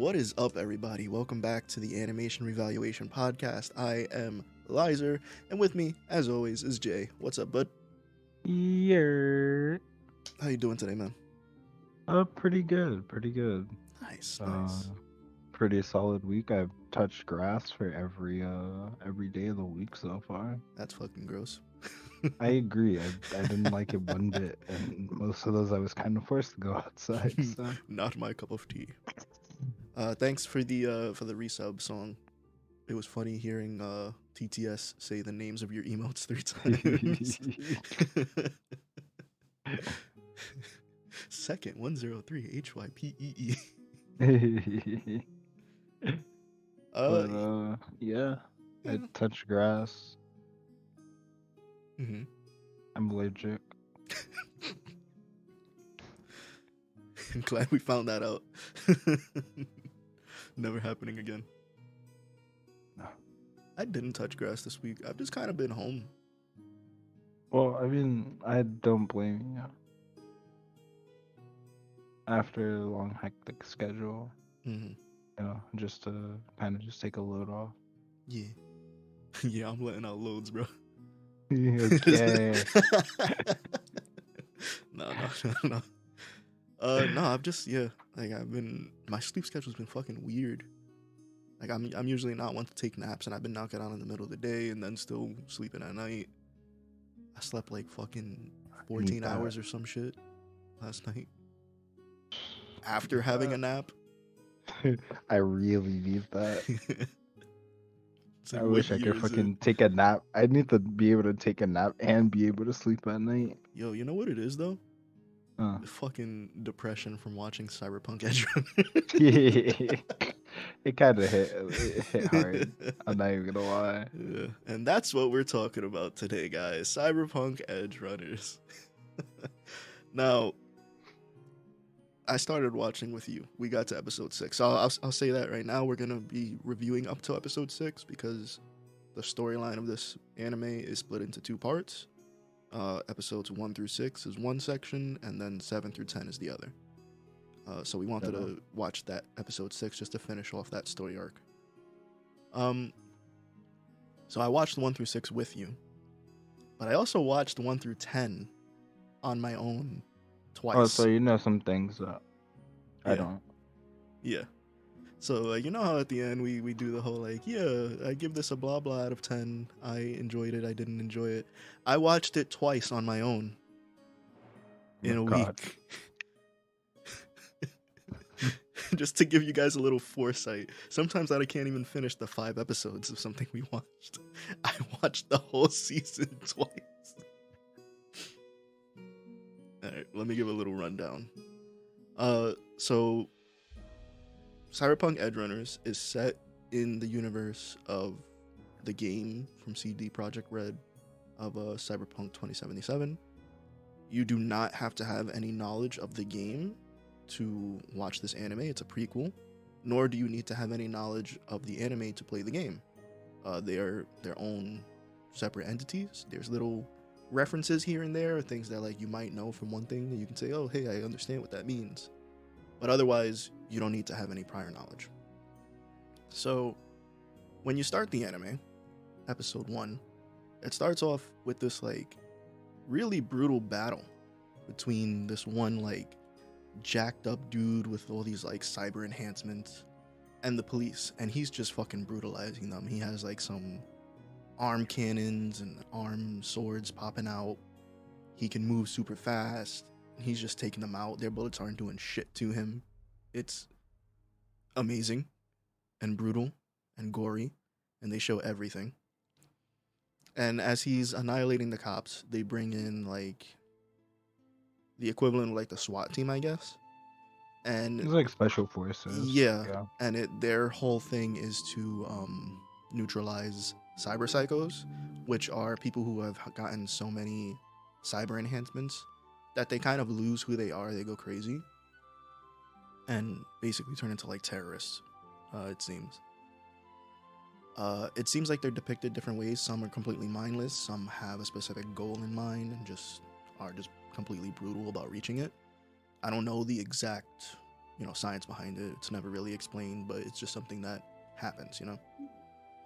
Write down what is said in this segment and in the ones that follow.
what is up, everybody? Welcome back to the Animation Revaluation Podcast. I am Lizer, and with me, as always, is Jay. What's up, bud? Yeah. How you doing today, man? Uh, pretty good. Pretty good. Nice, Uh, nice. pretty solid week. I've touched grass for every uh every day of the week so far. That's fucking gross. I agree. I, I didn't like it one bit, and most of those I was kind of forced to go outside. So. Not my cup of tea. Uh, thanks for the uh for the resub song. It was funny hearing uh TTS say the names of your emotes three times. Second, 103 HYPEE. Uh, but uh, yeah, I touched grass. mhm. I'm allergic. I'm glad we found that out. Never happening again. No. I didn't touch grass this week. I've just kind of been home. Well, I mean, I don't blame you. After a long hectic schedule, hmm you know, just to kind of just take a load off. Yeah. yeah, I'm letting out loads, bro. okay. no, no, no, no. Uh, no, I've just yeah, like I've been my sleep schedule's been fucking weird. Like I'm I'm usually not one to take naps, and I've been knocking out in the middle of the day and then still sleeping at night. I slept like fucking fourteen hours or some shit last night after having a nap. I really need that. Like, I wish I could is it? fucking take a nap. I need to be able to take a nap and be able to sleep at night. Yo, you know what it is though? Uh, fucking depression from watching Cyberpunk Edge Runners. it kind of hit, it hit hard. I'm not even gonna lie. Yeah, and that's what we're talking about today, guys. Cyberpunk Edge Runners. now, I started watching with you. We got to episode six. So I'll, I'll, I'll say that right now. We're going to be reviewing up to episode six because the storyline of this anime is split into two parts. Uh, episodes one through six is one section, and then seven through ten is the other. Uh, so we wanted Uh-huh. to watch that episode six just to finish off that story arc. Um, so I watched one through six with you, but I also watched one through ten on my own twice. Oh, so you know some things that I Yeah. don't. Yeah. So like you know how at the end we we do the whole like yeah I give this a blah blah out of ten. I enjoyed it I didn't enjoy it. I watched it twice on my own in Oh, a God. week. Just to give you guys a little foresight. Sometimes I can't even finish the five episodes of something we watched. I watched the whole season twice. All right let me give a little rundown. Uh so Cyberpunk Edge Runners is set in the universe of the game from CD Projekt Red of uh, Cyberpunk 2077. You do not have to have any knowledge of the game to watch this anime. It's a prequel. Nor do you need to have any knowledge of the anime to play the game. Uh, they are their own separate entities. There's little references here and there, things that like you might know from one thing that you can say, "Oh, hey, I understand what that means." But otherwise you don't need to have any prior knowledge. So when you start the anime episode 1 it starts off with this like really brutal battle between this one like jacked up dude with all these like cyber enhancements and the police. And he's just fucking brutalizing them. He has like some arm cannons and arm swords popping out. He can move super fast he's just taking them out. Their bullets aren't doing shit to him. It's amazing and brutal and gory, and they show everything. And as he's annihilating the cops, they bring in like the equivalent of like the SWAT team, I guess. And It's like special forces. yeah, Yeah. and it their whole thing is to um, neutralize cyber psychos, which are people who have gotten so many cyber enhancements that they kind of lose who they are. They go crazy, and basically turn into like terrorists. Uh, it seems. Uh, it seems like they're depicted different ways. Some are completely mindless. Some have a specific goal in mind and just are just completely brutal about reaching it. I don't know the exact you know science behind it. It's never really explained, but it's just something that happens, you know.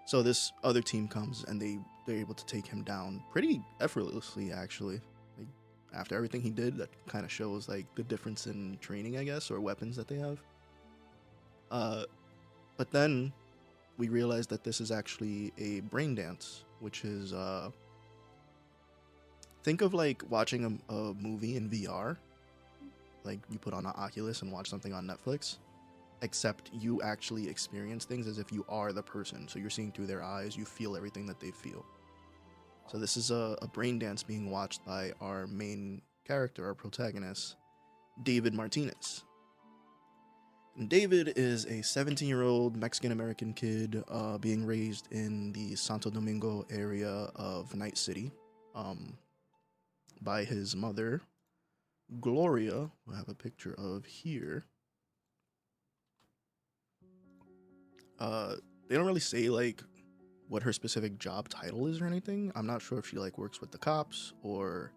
So this other team comes and they they're able to take him down pretty effortlessly, actually. After everything he did, that kind of shows like the difference in training, I guess, or weapons that they have. Uh, but then we realize that this is actually a brain dance, which is uh, think of like watching a, a movie in VR, like you put on an Oculus and watch something on Netflix, except you actually experience things as if you are the person. So you're seeing through their eyes, you feel everything that they feel. So this is a, a brain dance being watched by our main character, our protagonist, David Martinez. And David is a 17 year old Mexican American kid uh, being raised in the Santo Domingo area of Night City um, by his mother, Gloria, who I have a picture of here. Uh, they don't really say like what her specific job title is or anything. I'm not sure if she like works with the cops or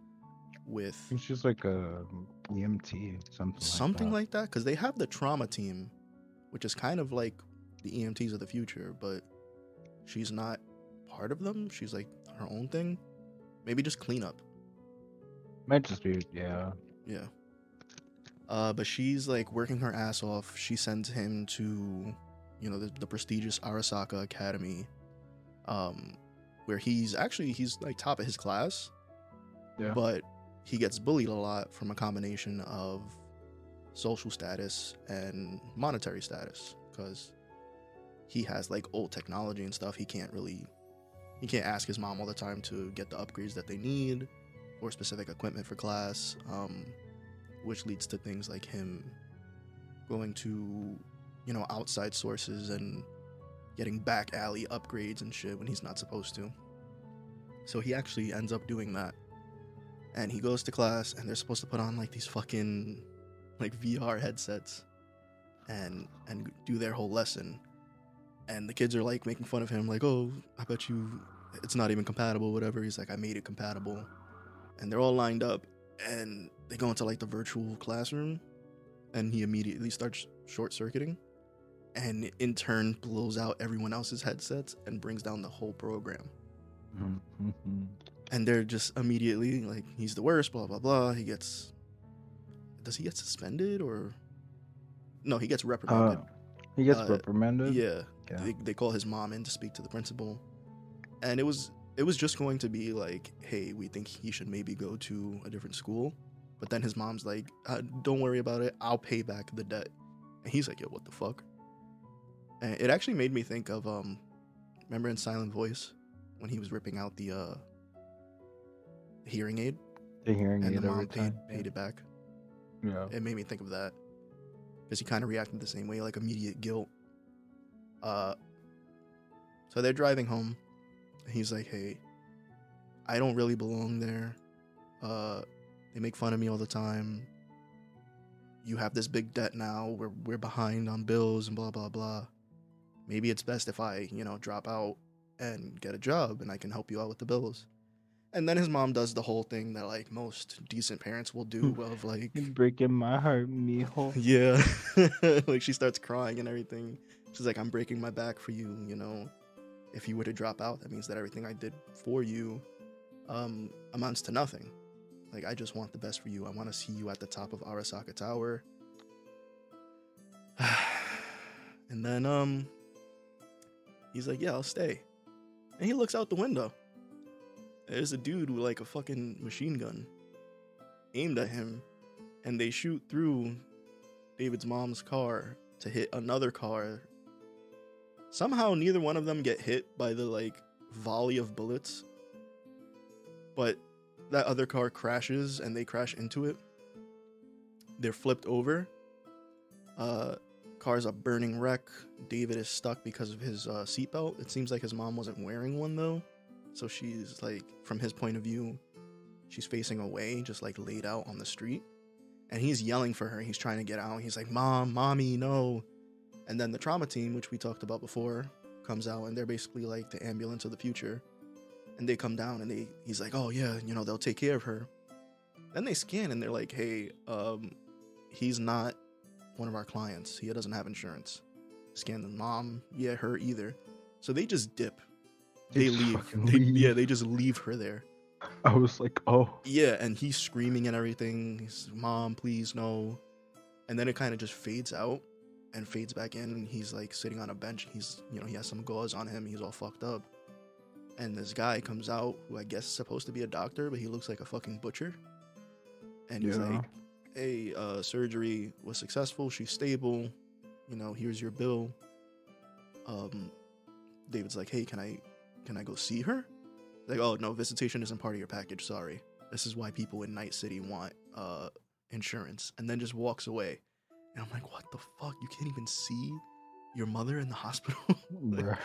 with I think she's like a EMT, something. something like like that because they have the trauma team which is kind of like the emts of the future but she's not part of them she's like her own thing maybe just cleanup. Might just be yeah. yeah uh but she's like working her ass off she sends him to you know the, the prestigious arasaka academy um where he's actually he's like top of his class Yeah. but he gets bullied a lot from a combination of social status and monetary status because he has like old technology and stuff he can't really he can't ask his mom all the time to get the upgrades that they need or specific equipment for class um, which leads to things like him going to you know outside sources and getting back alley upgrades and shit when he's not supposed to so he actually ends up doing that and he goes to class and they're supposed to put on like these fucking like VR headsets and and do their whole lesson. And the kids are like making fun of him like, "Oh, I bet you it's not even compatible whatever." He's like, "I made it compatible." And they're all lined up and they go into like the virtual classroom and he immediately starts short-circuiting and in turn blows out everyone else's headsets and brings down the whole program. Mm-hmm. and they're just immediately like he's the worst blah blah blah. He gets does he get suspended or? No he gets reprimanded. Uh, he gets Uh, reprimanded. yeah, Yeah. They, they call his mom in to speak to the principal. And it was it was just going to be like hey we think he should maybe go to a different school. But then his mom's like uh, don't worry about it. I'll pay back the debt. And he's like yo what the fuck and it actually made me think of um remember in silent voice when he was ripping out the uh hearing aid The hearing and aid the mom paid, paid it back Yeah. it made me think of that because he kind of reacted the same way, like immediate guilt. Uh, so they're driving home. And he's like, "Hey, I don't really belong there. Uh, they make fun of me all the time. You have this big debt now. We're we're behind on bills and blah blah blah. Maybe it's best if I, you know, drop out and get a job, and I can help you out with the bills." And then his mom does the whole thing that like most decent parents will do, of like, You're breaking my heart, mijo. yeah. like she starts crying and everything. She's like, I'm breaking my back for you, you know. If you were to drop out, that means that everything I did for you um amounts to nothing. Like I just want the best for you. I want to see you at the top of Arasaka Tower. and then um he's like, Yeah, I'll stay. And he looks out the window. There's a dude with like a fucking machine gun aimed at him and they shoot through David's mom's car to hit another car. Somehow neither one of them get hit by the like volley of bullets. But that other car crashes and they crash into it. They're flipped over. Uh car's a burning wreck. David is stuck because of his uh, seatbelt. It seems like his mom wasn't wearing one though. So she's like from his point of view, she's facing away, just like laid out on the street and he's yelling for her. He's trying to get out. He's like, "Mom, mommy, no!" And then the trauma team, which we talked about before, comes out, and they're basically like the ambulance of the future. And they come down, and they he's like, "Oh yeah, you know they'll take care of her." Then they scan, and they're like, "Hey, um, he's not one of our clients. He doesn't have insurance. Scan the mom. Yeah, her either. So they just dip. They, leave. They, leave. Yeah, they just leave her there. I was like, oh, Yeah, and he's screaming and everything. He's, Mom, please no. And then it kind of just fades out and fades back in. And he's like sitting on a bench. He's, you know, he has some gauze on him. He's all fucked up. And this guy comes out who I guess is supposed to be a doctor, but he looks like a fucking butcher. And he's Yeah. like, hey, uh, surgery was successful. She's stable. You know, here's your bill. Um, David's like, hey, can I, can I go see her? Like, oh no, visitation isn't part of your package. Sorry. This is why people in Night City want uh insurance. And then just walks away. And I'm like, what the fuck? You can't even see your mother in the hospital. Like, bruh.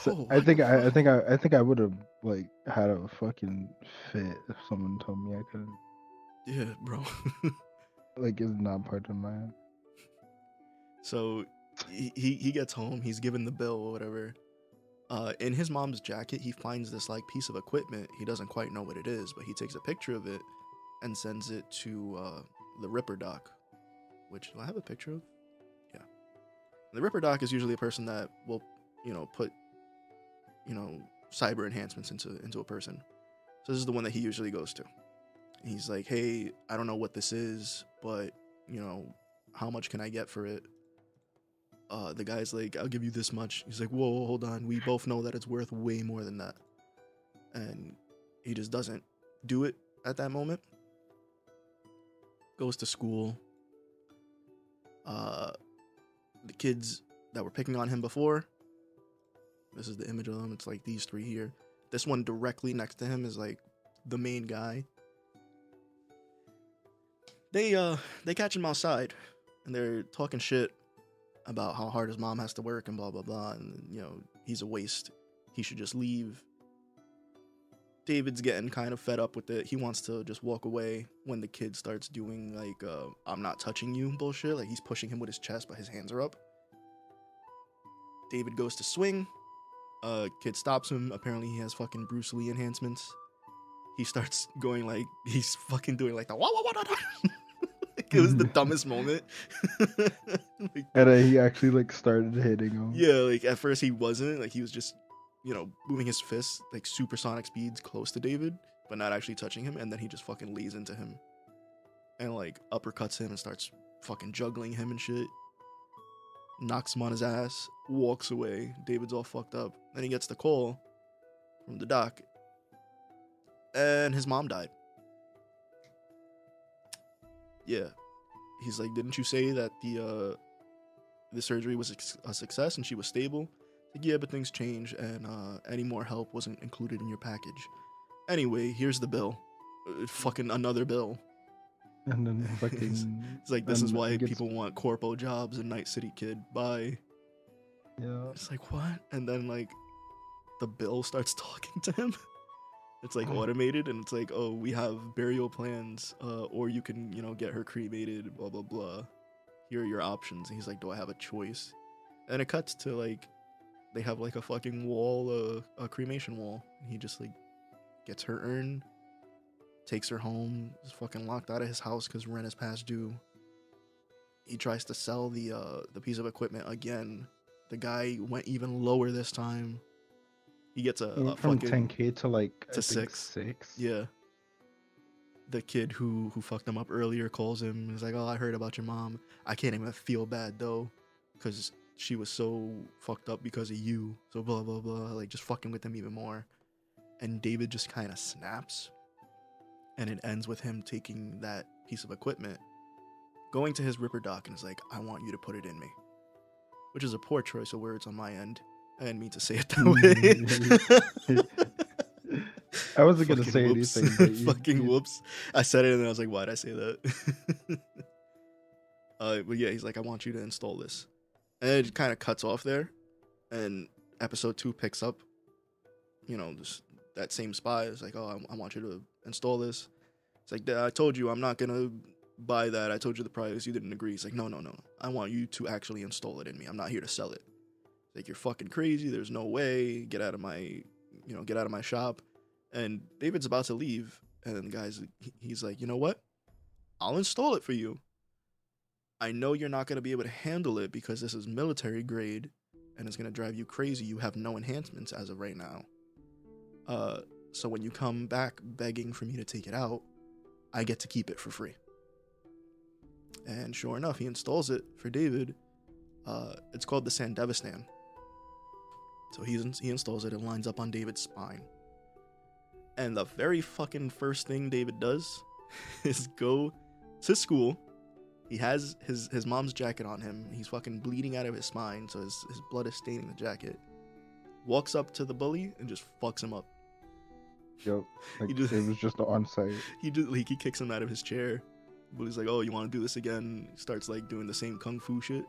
So, I think I, I think I, I think I would have like had a fucking fit if someone told me I couldn't. Yeah, bro. Like, it's not part of my. so he, he he gets home. He's given the bill or whatever. Uh, in his mom's jacket, he finds this like piece of equipment. He doesn't quite know what it is, but he takes a picture of it and sends it to uh, the Ripper Doc, which do I have a picture of? Yeah, the Ripper Doc is usually a person that will, you know, put, you know, cyber enhancements into into a person. So this is the one that he usually goes to. He's like, "Hey, I don't know what this is, but you know, how much can I get for it?" uh, the guy's like, I'll give you this much. He's like, whoa, hold on. We both know that it's worth way more than that. And he just doesn't do it at that moment. Goes to school. Uh, the kids that were picking on him before, this is the image of them. It's like these three here. This one directly next to him is like the main guy. They uh they catch him outside and they're talking shit about how hard his mom has to work and blah blah blah and you know he's a waste. He should just leave. David's getting kind of fed up with it. He wants to just walk away when the kid starts doing like uh, i'm not touching you bullshit. Like he's pushing him with his chest but his hands are up. David goes to swing. Uh kid stops him. Apparently he has fucking bruce lee enhancements. He starts going like he's fucking doing like the wah, wah, wah, it was the dumbest moment Like, And then he actually like started hitting him. yeah, like at first he wasn't. Like he was just, you know, moving his fists like supersonic speeds close to David, but not actually touching him. And then he just fucking lays into him and like uppercuts him and starts fucking juggling him and shit. Knocks him on his ass, walks away. David's all fucked up. Then he gets the call from the doc, and his mom died. Yeah, he's like, didn't you say that the uh the surgery was a success and she was stable. Like, yeah, but things change and uh, any more help wasn't included in your package. Anyway, here's the bill. Uh, fucking another bill. And then fucking. It's like this is why gets- people want corpo jobs in Night City Kid. Bye. yeah. It's like what? And then like the bill starts talking to him. It's like automated and it's like, oh, we have burial plans, uh, or you can, you know, get her cremated, blah blah blah. Here are your options. And he's like, do I have a choice? And it cuts to like they have like a fucking wall, uh, a cremation wall. And he just like gets her urn, takes her home, is fucking locked out of his house because rent is past due. He tries to sell the uh the piece of equipment again. The guy went even lower this time. He gets a, a from fucking 10k to like to six. Six. yeah. The kid who who fucked him up earlier calls him. He's like, "Oh, I heard about your mom. I can't even feel bad though, because she was so fucked up because of you. So blah blah blah. Like just fucking with him even more." And David just kind of snaps, and it ends with him taking that piece of equipment, going to his Ripper doc, and is like, "I want you to put it in me," which is a poor choice of words on my end. I didn't mean to say it that way. I wasn't gonna say whoops. anything. But you, Fucking you- whoops. I said it and then I was like, why did I say that? uh, but yeah, he's like, I want you to install this. And it kind of cuts off there. And episode two picks up, you know, this, that same spot. It's like, oh, I, I want you to install this. It's like, I told you I'm not going to buy that. I told you the price. You didn't agree. It's like, no, no, no. I want you to actually install it in me. I'm not here to sell it. Like, you're fucking crazy. There's no way. Get out of my, you know, get out of my shop and David's about to leave, and the guy's he's like, you know what? I'll install it for you. I know you're not going to be able to handle it because this is military grade and it's going to drive you crazy. You have no enhancements as of right now. Uh, so when you come back begging for me to take it out, I get to keep it for free. And sure enough, he installs it for David. Uh, it's called the Sandevistan. So he's, he installs it and lines up on David's spine. And the very fucking first thing David does is go to school. He has his, his mom's jacket on him. He's fucking bleeding out of his spine, so his, his blood is staining the jacket. Walks up to the bully and just fucks him up. Yep. Like, You do- it was just on site. He just like he kicks him out of his chair. Bully's like, "Oh, you want to do this again?" Starts like doing the same kung fu shit.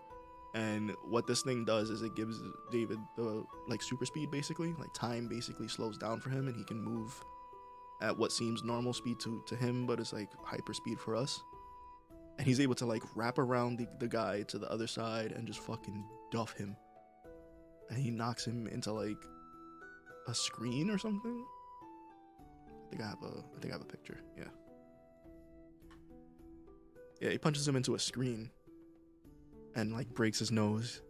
And what this thing does is it gives David the like super speed basically, like time basically slows down for him and he can move at what seems normal speed to, to him, but it's like hyper speed for us. And he's able to like wrap around the, the guy to the other side and just fucking duff him. And he knocks him into like a screen or something. I think I have a I think I have a picture. Yeah. Yeah, he punches him into a screen and like breaks his nose.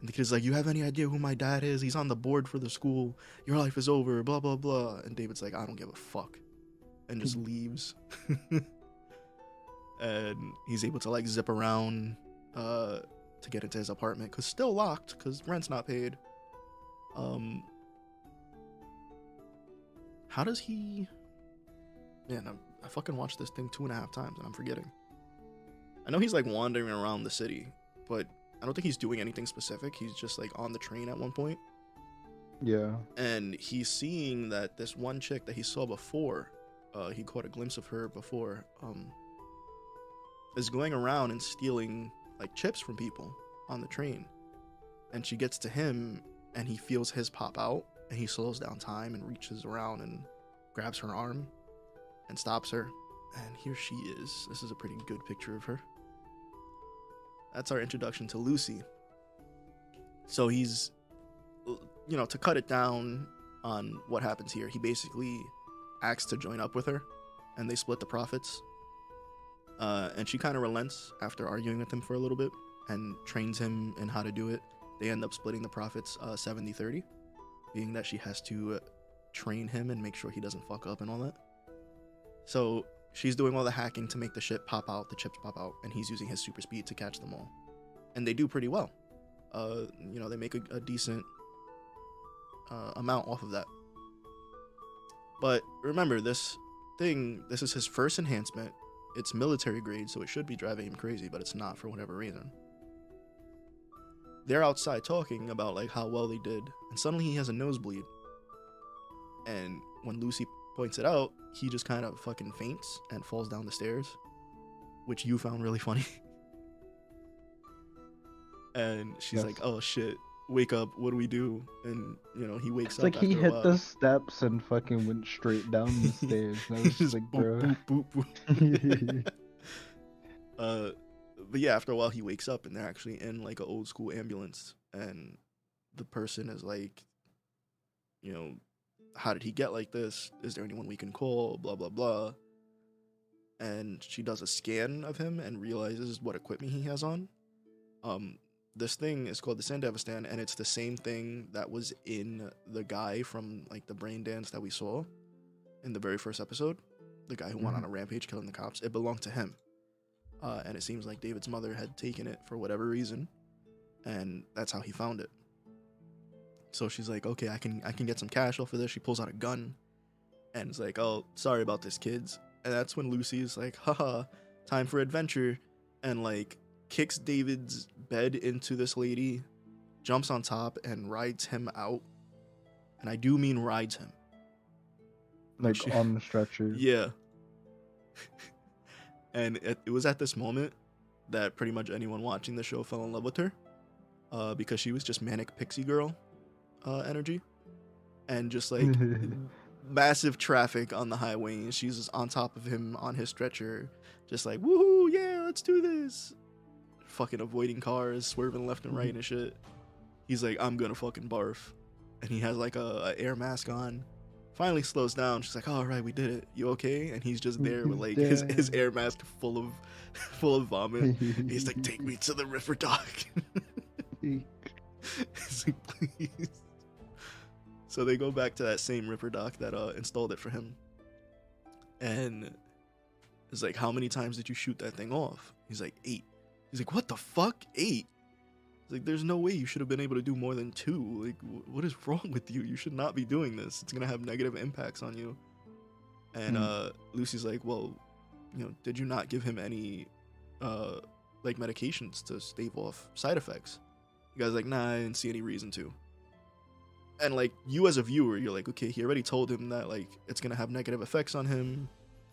And the kid's like, You have any idea who my dad is? He's on the board for the school. Your life is over, blah blah blah. And David's like, I don't give a fuck. And just leaves. and he's able to like zip around uh to get into his apartment cuz still locked cuz rent's not paid. Um How does he Man, I'm, I fucking watched this thing two and a half times and I'm forgetting. I know he's like wandering around the city, but I don't think he's doing anything specific. He's just like on the train at one point, Yeah. and he's seeing that this one chick that he saw before, uh, he caught a glimpse of her before, um, is going around and stealing like chips from people on the train. And she gets to him, and he feels his pop out, and he slows down time and reaches around and grabs her arm and stops her. And here she is. This is a pretty good picture of her. That's our introduction to Lucy. So he's, you know, to cut it down on what happens here, he basically asks to join up with her, and they split the profits. Uh, and she kind of relents after arguing with him for a little bit and trains him in how to do it. They end up splitting the profits uh, 70 30, being that she has to uh, train him and make sure he doesn't fuck up and all that. So she's doing all the hacking to make the shit pop out, the chips pop out, and he's using his super speed to catch them all. And they do pretty well. Uh, you know, they make a, a decent uh, amount off of that. But remember, this thing, this is his first enhancement. It's military grade, so it should be driving him crazy, but it's not for whatever reason. They're outside talking about like how well they did, and suddenly he has a nosebleed. And when Lucy points it out, he just kind of fucking faints and falls down the stairs, which you found really funny. and she's Yes. like, "Oh shit, wake up! What do we do?" And you know, he wakes It's up. like he hit the steps and fucking went straight down the stairs. And I was just like, bro. boop, boop, boop, boop. uh, but yeah, after a while, he wakes up and they're actually in like an old school ambulance, and the person is like, you know, how did he get like this? Is there anyone we can call? Blah blah blah. And she does a scan of him and realizes what equipment he has on. Um, this thing is called the Sandevistan, and it's the same thing that was in the guy from like the brain dance that we saw in the very first episode. The guy who went on a rampage killing the cops. It belonged to him. Uh, and it seems like David's mother had taken it for whatever reason, and that's how he found it. So she's like, "Okay, I can I can get some cash off of this." She pulls out a gun, and it's like, "Oh, sorry about this, kids." And that's when Lucy's like, "Haha, time for adventure," and like kicks David's bed into this lady, jumps on top, and rides him out. And I do mean rides him. like She- on the stretcher. Yeah. and it, it was at this moment that pretty much anyone watching the show fell in love with her uh, because she was just manic pixie girl uh, energy and just like massive traffic on the highway and she's just on top of him on his stretcher just like woohoo yeah let's do this fucking avoiding cars swerving left and right and shit he's like i'm gonna fucking barf and he has like a, a air mask on finally slows down. She's like, "All right, we did it. You okay?" And he's just there with like his, his air mask full of full of vomit. He's like, "Take me to the Ripper doc." He's like, "Please." So they go back to that same Ripper doc that uh, installed it for him, and it's like, "How many times did you shoot that thing off?" He's like, eight. He's like, "What the fuck, eight? It's like, there's no way you should have been able to do more than two. Like, wh- what is wrong with you? You should not be doing this. It's gonna have negative impacts on you. And Hmm. uh, Lucy's like, well, you know, did you not give him any, uh, like medications to stave off side effects? The guy's like, nah, I didn't see any reason to. And like you as a viewer, you're like, okay, he already told him that like it's gonna have negative effects on him.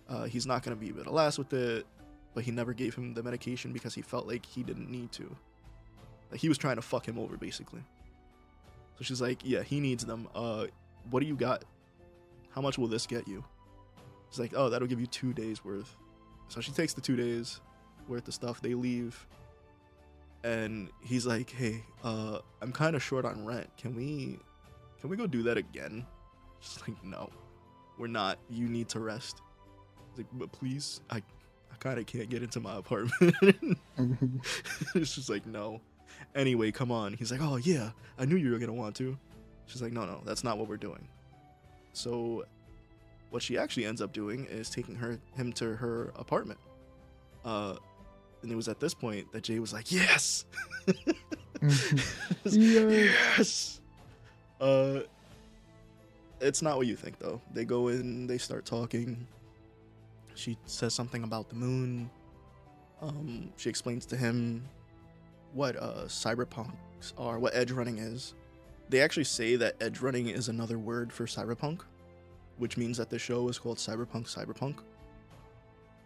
Uh, he's not gonna be able to last with it, but he never gave him the medication because he felt like he didn't need to. Like he was trying to fuck him over basically. So she's like, "Yeah, he needs them. Uh, what do you got? How much will this get you?" He's like, "Oh, that'll give you two days worth." So she takes the two days worth of stuff. They leave, and he's like, "Hey, uh, I'm kind of short on rent. Can we, can we go do that again?" She's like, "No, we're not. You need to rest." He's like, "But please, I, I kind of can't get into my apartment." it's just like no. Anyway, come on. He's like, oh yeah, I knew you were gonna want to. She's like, no, no, that's not what we're doing. So, what she actually ends up doing is taking her him to her apartment. Uh, and it was at this point that Jay was like, yes, yes. Uh, it's not what you think though. They go in, they start talking. She says something about the moon. Um, she explains to him what uh, cyberpunks are, what edge running is. They actually say that edge running is another word for cyberpunk, which means that the show is called Cyberpunk Cyberpunk.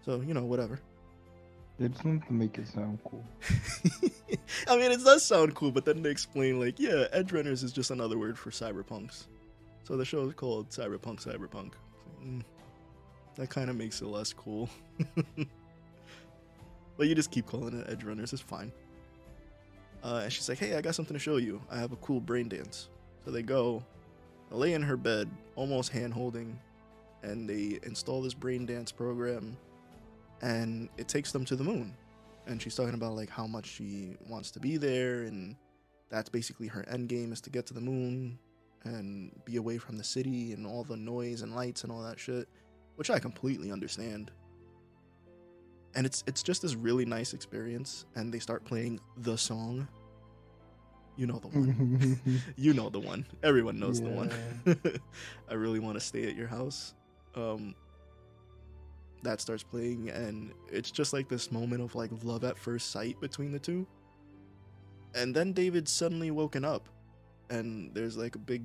So, you know, whatever. They just want to make it sound cool. I mean, it does sound cool, but then they explain, like, yeah, edge runners is just another word for cyberpunks. So the show is called Cyberpunk Cyberpunk. Mm, that kind of makes it less cool. but you just keep calling it edge runners, it's fine. Uh, and she's like, hey, I got something to show you. I have a cool brain dance. So they go, lay in her bed, almost hand holding, and they install this brain dance program, and it takes them to the moon. And she's talking about like how much she wants to be there, and that's basically her end game is to get to the moon and be away from the city and all the noise and lights and all that shit, which I completely understand. And it's it's just this really nice experience, and they start playing the song. You know the one. you know the one. Everyone knows the one. I really want to stay at your house. Um, that starts playing, and it's just like this moment of like love at first sight between the two. And then David's suddenly woken up, and there's like a big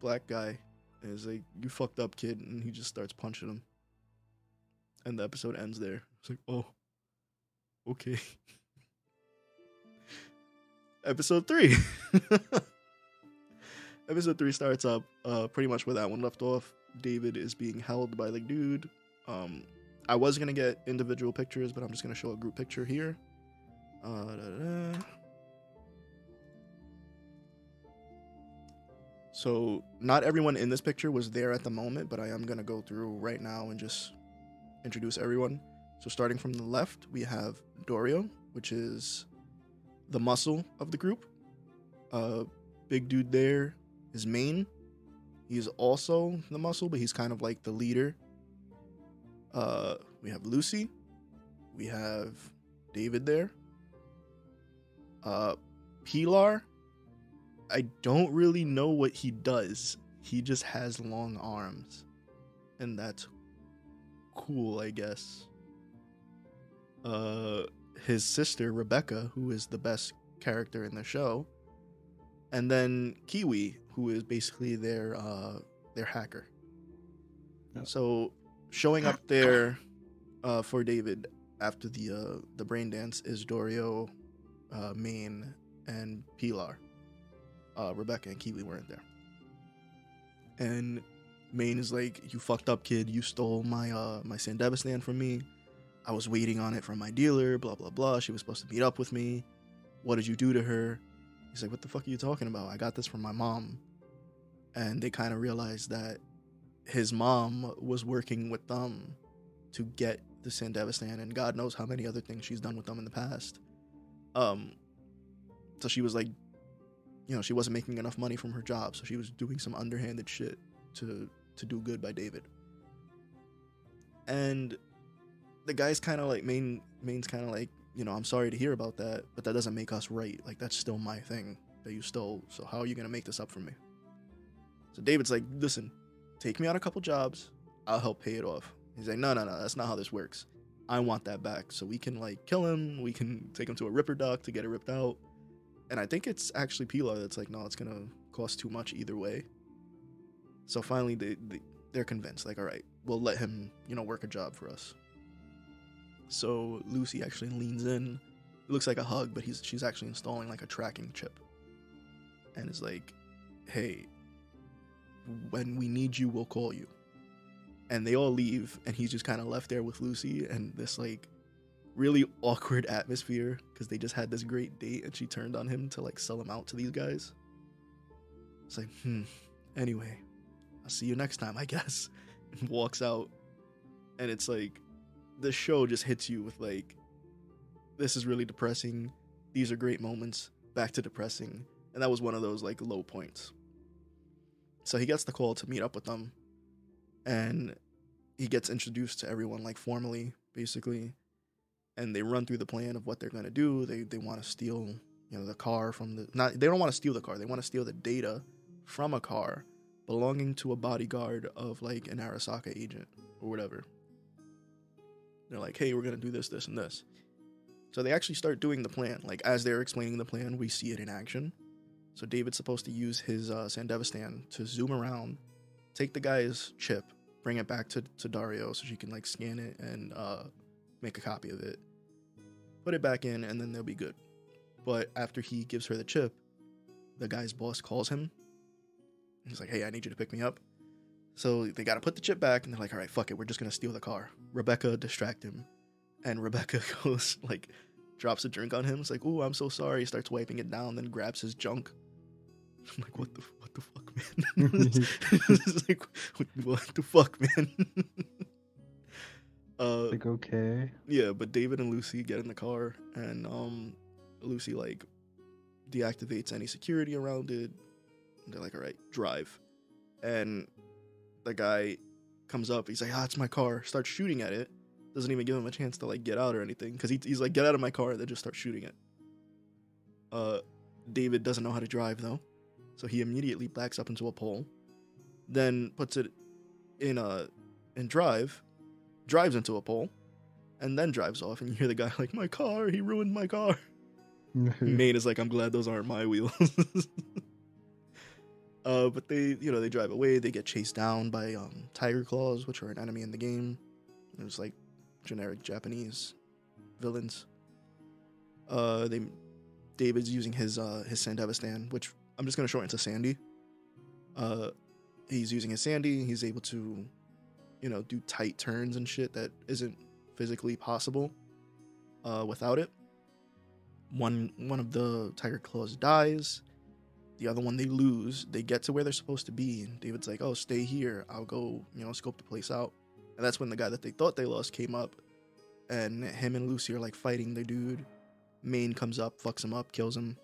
black guy, and he's like, "You fucked up, kid," and he just starts punching him. And the episode ends there. It's like, oh, okay. episode three. episode three starts up uh pretty much where that one left off. David is being held by the dude. Um, I was gonna get individual pictures, but I'm just gonna show a group picture here. Uh, da-da-da. So not everyone in this picture was there at the moment, but I am gonna go through right now and just introduce everyone. So starting from the left, we have Dorio, which is the muscle of the group. Uh, big dude there is Maine. He's also the muscle, but he's kind of like the leader. Uh, we have Lucy. We have David there. Uh, Pilar. I don't really know what he does. He just has long arms. And that's cool, I guess. Uh his sister Rebecca, who is the best character in the show. And then Kiwi, who is basically their uh their hacker. Yeah. So showing up there uh for David after the uh the brain dance is Dorio, uh Maine, and Pilar uh, Rebecca and Kiwi weren't there. And Maine is like, "You fucked up, kid. You stole my uh my Sandevistan from me. I was waiting on it from my dealer. Blah blah blah. She was supposed to meet up with me. What did you do to her?" He's like, "What the fuck are you talking about? I got this from my mom." And they kind of realize that his mom was working with them to get the Sandevistan, and God knows how many other things she's done with them in the past. Um, so she was like, you know, she wasn't making enough money from her job, so she was doing some underhanded shit to to do good by David. And the guy's kind of like Maine Maine's kind of like, you know, I'm sorry to hear about that, but that doesn't make us right. Like that's still my thing that you stole. So how are you gonna make this up for me? So David's like, listen, take me on a couple jobs, I'll help pay it off. He's like, no, no, no, that's not how this works. I want that back, so we can like kill him. We can take him to a ripper doc to get it ripped out. And I think it's actually Pilar that's like, no, it's gonna cost too much either way. So finally, they, they they're convinced, like, all right, we'll let him, you know, work a job for us. So Lucy actually leans in. It looks like a hug, but he's she's actually installing like a tracking chip. And is like, hey, when we need you, we'll call you. And they all leave, and he's just kind of left there with Lucy and this like really awkward atmosphere because they just had this great date and she turned on him to like sell him out to these guys. It's like, hmm, anyway, I'll see you next time, I guess. And walks out. And it's like, the show just hits you with like, this is really depressing. These are great moments. Back to depressing. And that was one of those like low points. So he gets the call to meet up with them. And he gets introduced to everyone like formally, basically and they run through the plan of what they're to do. They they want to steal, you know, the car from the not they don't want to steal the car. They want to steal the data from a car belonging to a bodyguard of like an Arasaka agent or whatever. They're like, "Hey, we're to do this, this and this." So they actually start doing the plan. Like as they're explaining the plan, we see it in action. So David's supposed to use his uh, Sandevistan to zoom around, take the guy's chip, bring it back to, to Dorio so she can like scan it and uh, make a copy of it, put it back in, and then they'll be good. But after he gives her the chip, the guy's boss calls him. He's like, "Hey, I need you to pick me up." So they got to put the chip back, and they're like, "All right, fuck it, we're just gonna steal the car." Rebecca distract him, and Rebecca goes like, drops a drink on him. It's like, "Ooh, I'm so sorry." He starts wiping it down, then grabs his junk. I'm like, "What the what the fuck, man?" it's like, what, what the fuck, man? uh, like okay. yeah, but David and Lucy get in the car, and um, Lucy like deactivates any security around it. They're like, "All right, drive," and the guy comes up. He's like, "Ah, it's my car." Starts shooting at it. Doesn't even give him a chance to like get out or anything because he, he's like, "Get out of my car!" And then just start shooting it. Uh, David doesn't know how to drive though, so he immediately backs up into a pole, then puts it in a in drive, drives into a pole, and then drives off. And you hear the guy like, "My car! He ruined my car." Maine is like, I'm glad those aren't my wheels. uh, but they, you know, they drive away. They get chased down by um, Tyger Claws, which are an enemy in the game. There's like generic Japanese villains. Uh, they, David's using his uh, his Sandevistan, which I'm just gonna shorten to Sandy. Uh, he's using his Sandy. He's able to, you know, do tight turns and shit that isn't physically possible uh, without it. One one of the Tyger Claws dies. The other one they lose. They get to where they're supposed to be and david's like oh stay here. I'll go you know scope the place out. And that's when the guy that they thought they lost came up and him and lucy are like fighting the dude. Maine comes up fucks him up kills him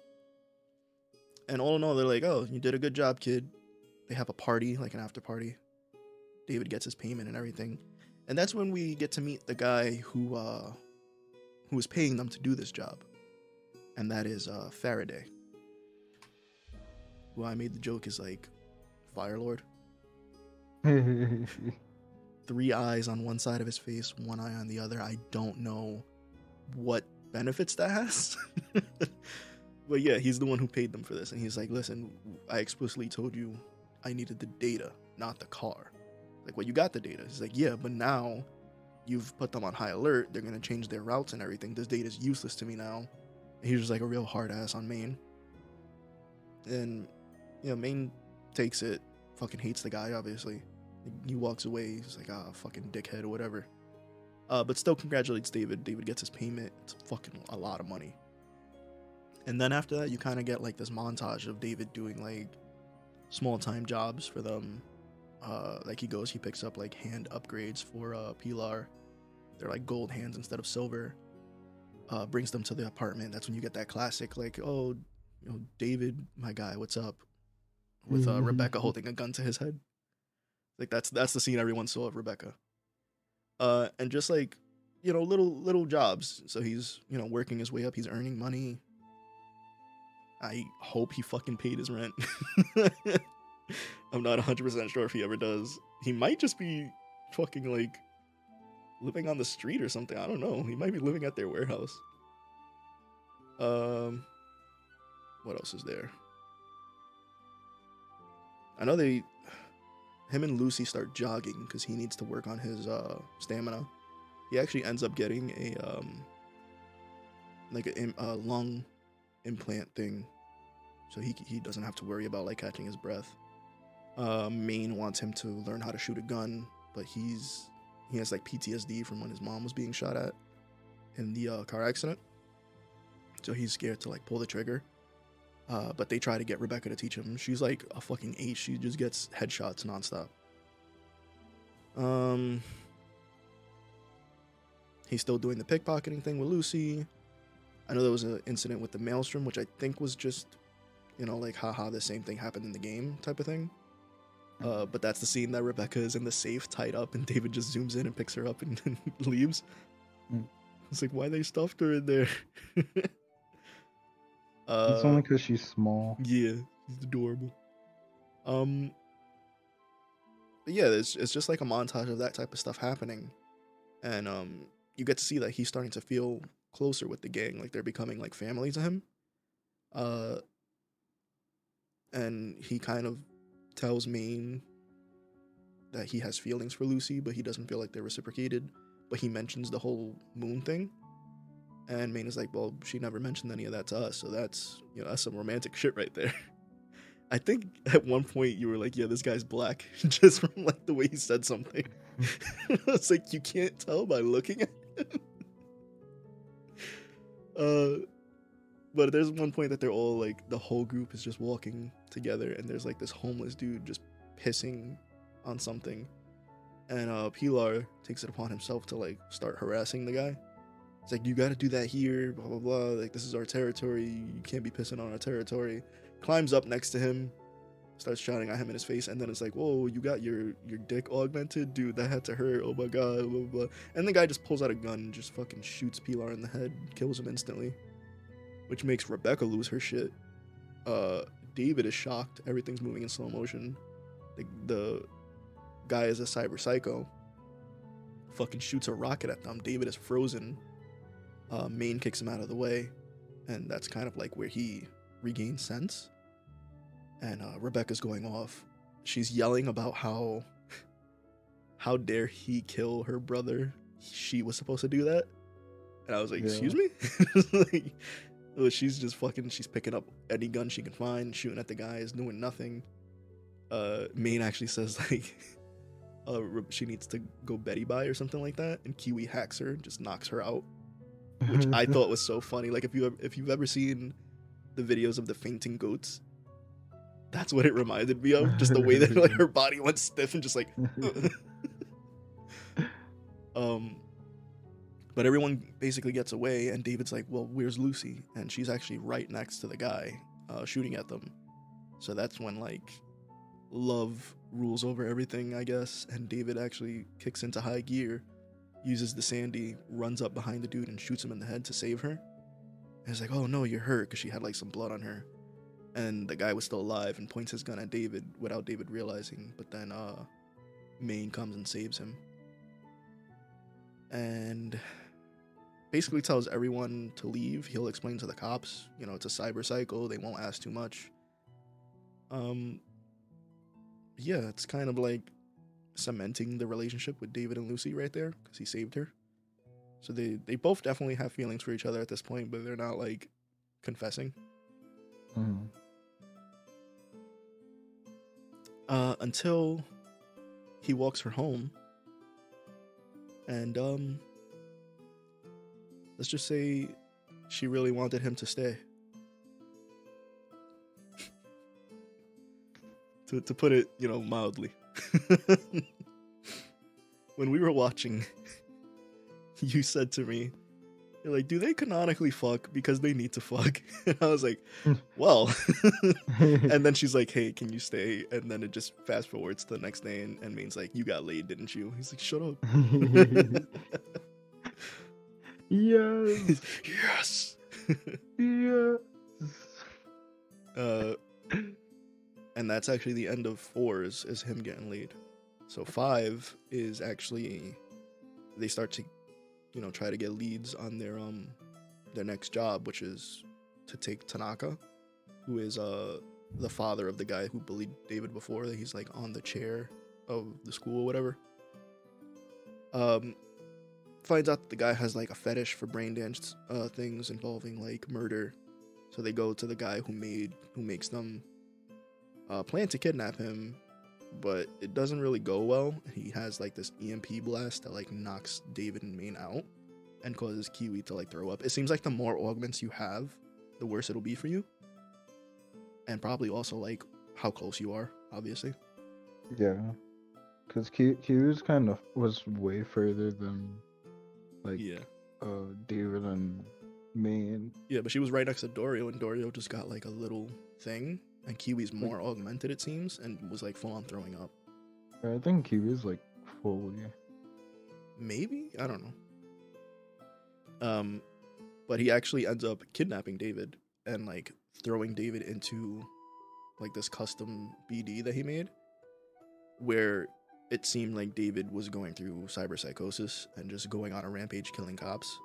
and all in all they're like oh you did a good job kid they have a party like an after party david gets his payment and everything and that's when we get to meet the guy who uh who was paying them to do this job and that is uh, Faraday. Who I made the joke is like Fire Lord. Three eyes on one side of his face, one eye on the other. I don't know what benefits that has. but yeah, he's the one who paid them for this. And he's like, listen, I explicitly told you I needed the data, not the car. Like, well, you got the data. He's like, yeah, but now you've put them on high alert. They're to change their routes and everything. This data is useless to me now He's was like a real hard ass on Maine. And you know, Maine takes it, fucking hates the guy, obviously. He walks away, he's like, ah, fucking dickhead or whatever. Uh, but still congratulates David. David gets his payment. It's fucking a lot of money. And then after that, you kind of get like this montage of David doing like small time jobs for them. Uh, like he goes, he picks up like hand upgrades for uh, Pilar. They're like gold hands instead of silver. Uh, brings them to the apartment. That's when you get that classic, like, oh, you know, David, my guy, what's up? With uh, Mhm. Rebecca holding a gun to his head. Like that's that's the scene everyone saw of Rebecca. Uh, and just like, you know, little little jobs. So he's you know working his way up. He's earning money. I hope he fucking paid his rent. I'm not 100% sure if he ever does. He might just be fucking like living on the street or something. I don't know. He might be living at their warehouse. Um what else is there? I know they him and Lucy start jogging cuz he needs to work on his uh stamina. He actually ends up getting a um like a, a lung implant thing so he he doesn't have to worry about like catching his breath. Uh, Maine wants him to learn how to shoot a gun, but he's he has like PTSD from when his mom was being shot at in the uh, car accident, so he's scared to like pull the trigger. Uh, but they try to get Rebecca to teach him. She's like a fucking ace. She just gets headshots nonstop. Um, he's still doing the pickpocketing thing with Lucy. I know there was an incident with the maelstrom, which I think was just, you know, like haha, the same thing happened in the game type of thing. Uh, but that's the scene that Rebecca is in the safe, tied up, and David just zooms in and picks her up and, and leaves. Mm. It's like why they stuffed her in there. uh, it's only because she's small. yeah, it's adorable. Um, but yeah, it's it's just like a montage of that type of stuff happening, and um, you get to see that he's starting to feel closer with the gang, like they're becoming like family to him. Uh, and he kind of tells Maine that he has feelings for Lucy, but he doesn't feel like they're reciprocated. But he mentions the whole moon thing, and Maine is like, "Well, she never mentioned any of that to us, so that's you know that's some romantic shit right there." I think at one point you were like, "Yeah, this guy's black," just from like the way he said something. it's like you can't tell by looking at him. uh, but there's one point that they're all like the whole group is just walking together, and there's like this homeless dude just pissing on something, and uh, Pilar takes it upon himself to like start harassing the guy. It's like you got to do that here, blah blah blah. Like this is our territory. You can't be pissing on our territory. Climbs up next to him, starts shouting at him in his face, and then it's like, "Whoa, you got your your dick augmented, dude. That had to hurt. Oh my god, blah blah." blah. And the guy just pulls out a gun and just fucking shoots Pilar in the head, kills him instantly, which makes Rebecca lose her shit. Uh, David is shocked. Everything's moving in slow motion. The, the guy is a cyber psycho. Fucking shoots a rocket at them. David is frozen. Uh, Maine kicks him out of the way, and that's kind of like where he regains sense. And uh, Rebecca's going off. She's yelling about how, how dare he kill her brother? She was supposed to do that. And I was like, Yeah. excuse me. like, she's just fucking. She's picking up any gun she can find, shooting at the guys, doing nothing. Uh, Maine actually says like, uh, she needs to go Betty by or something like that, and Kiwi hacks her, just knocks her out which I thought was so funny. Like if you if you've ever seen the videos of the fainting goats, that's what it reminded me of. Just the way that like her body went stiff and just like. um, but everyone basically gets away, and David's like, "Well, where's Lucy?" And she's actually right next to the guy uh, shooting at them. So that's when like love rules over everything, I guess. And David actually kicks into high gear uses the Sandy, runs up behind the dude and shoots him in the head to save her. And it's like, oh no, you're hurt because she had like some blood on her. And the guy was still alive and points his gun at David without David realizing. But then uh, Maine comes and saves him. And basically tells everyone to leave. He'll explain to the cops, you know, it's a cyber psycho. They won't ask too much. Um, yeah, it's kind of like cementing the relationship with David and Lucy right there because he saved her. So they they both definitely have feelings for each other at this point, but they're not like confessing. Mhm. Uh, until he walks her home, and um, let's just say she really wanted him to stay. to to put it, you know, mildly. when we were watching, you said to me, "You're like, do they canonically fuck because they need to fuck?" And I was like, "Well." and then she's like, "Hey, can you stay?" And then it just fast forwards to the next day, and, and Maine's like, "You got laid, didn't you?" He's like, "Shut up." Yes. yes. Yes. Uh, and that's actually the end of fours is him getting laid. So five is actually they start to, you know, try to get leads on their um their next job, which is to take Tanaka, who is uh the father of the guy who bullied David before. That he's like on the chair of the school or whatever. Um, finds out that the guy has like a fetish for brain dance uh, things involving like murder. So they go to the guy who made who makes them uh, plan to kidnap him, but it doesn't really go well. He has like this EMP blast that like knocks David and Maine out and causes Kiwi to like throw up. It seems like the more augments you have, the worse it'll be for you, and probably also like how close you are, obviously. Yeah. Because Kiwi's kind of was way further than like Yeah, uh David and me and yeah, but she was right next to Dorio, and Dorio just got like a little thing, and Kiwi's more augmented, it seems, and was like full on throwing up. I think Kiwi's is like fully. maybe i don't know um but he actually ends up kidnapping david and like throwing david into like this custom bd that he made where it seemed like david was going through cyberpsychosis and just going on a rampage killing cops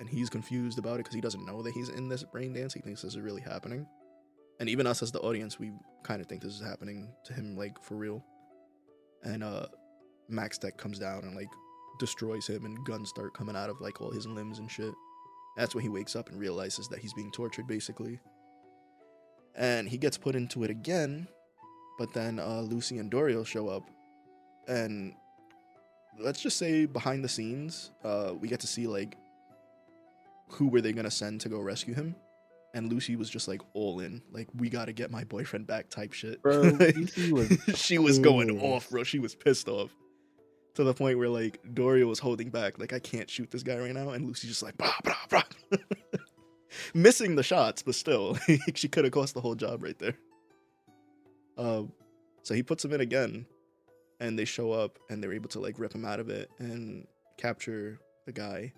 and he's confused about it because he doesn't know that he's in this brain dance he thinks this is really happening and even us as the audience we kind of think this is happening to him like for real and uh MaxTac comes down and like destroys him and guns start coming out of like all his limbs and shit. That's when he wakes up and realizes that he's being tortured basically. And he gets put into it again, but then uh, Lucy and Dorio show up, and let's just say behind the scenes, uh, we get to see like who were they gonna send to go rescue him, and Lucy was just like all in, like we gotta get my boyfriend back type shit. Bro, Lucy was she was going off, bro. She was pissed off to the point where like Dorio was holding back, like I can't shoot this guy right now, and Lucy's just like missing the shots, but still, she could have cost the whole job right there. Um, so he puts him in again, and they show up, and they're able to like rip him out of it and capture the guy.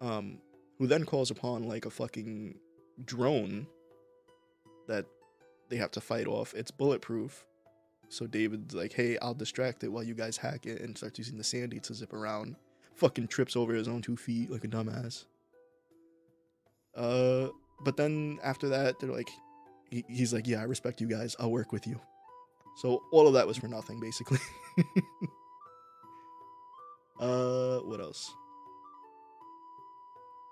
Um, who then calls upon like a fucking drone that they have to fight off. It's bulletproof. So David's like, hey, I'll distract it while you guys hack it and starts using the Sandy to zip around. Fucking trips over his own two feet like a dumbass. Uh, but then after that, they're like, he, he's like, yeah, I respect you guys. I'll work with you. So all of that was for nothing, basically. uh, what else?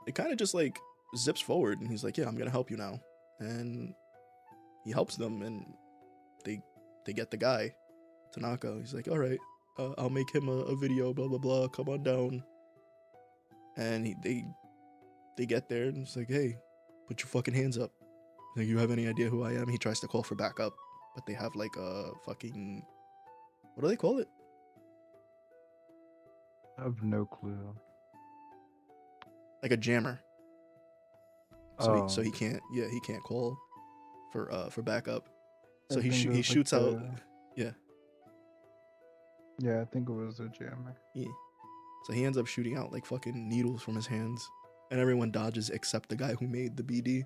It kind of just like zips forward, and he's like, yeah, I'm gonna help you now, and he helps them, and they they get the guy, Tanaka. He's like, all right, uh, I'll make him a, a video, blah blah blah. Come on down. And he, they they get there and it's like, hey, put your fucking hands up. Like, you have any idea who I am? He tries to call for backup, but they have like a fucking what do they call it? I have no clue. Like a jammer. So he, so Oh. he can't yeah he can't call for uh for backup. So I he it he like shoots out yeah. Yeah, I think it was a jammer. Yeah. So he ends up shooting out like fucking needles from his hands, and everyone dodges except the guy who made the BD.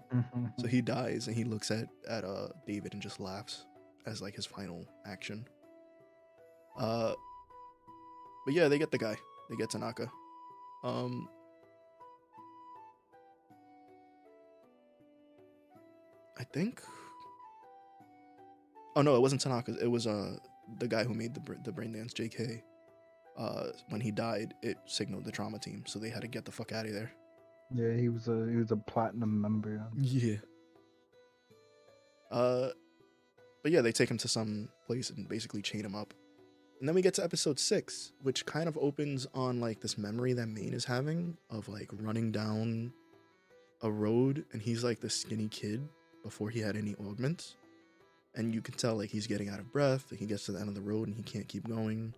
So he dies, and he looks at at uh David and just laughs as like his final action. Uh, but yeah, they get the guy. They get Tanaka. Um. I think. Oh no, it wasn't Tanaka. It was uh the guy who made the br- the brain dance, J.K. Uh, when he died, it signaled the trauma team, so they had to get the fuck out of there. yeah, he was a he was a platinum member. Yeah. Uh, but yeah, they take him to some place and basically chain him up. And then we get to episode six, which kind of opens on like this memory that Maine is having of like running down a road, and he's like the skinny kid before he had any augments. and you can tell like he's getting out of breath. He gets to the end of the road and he can't keep going,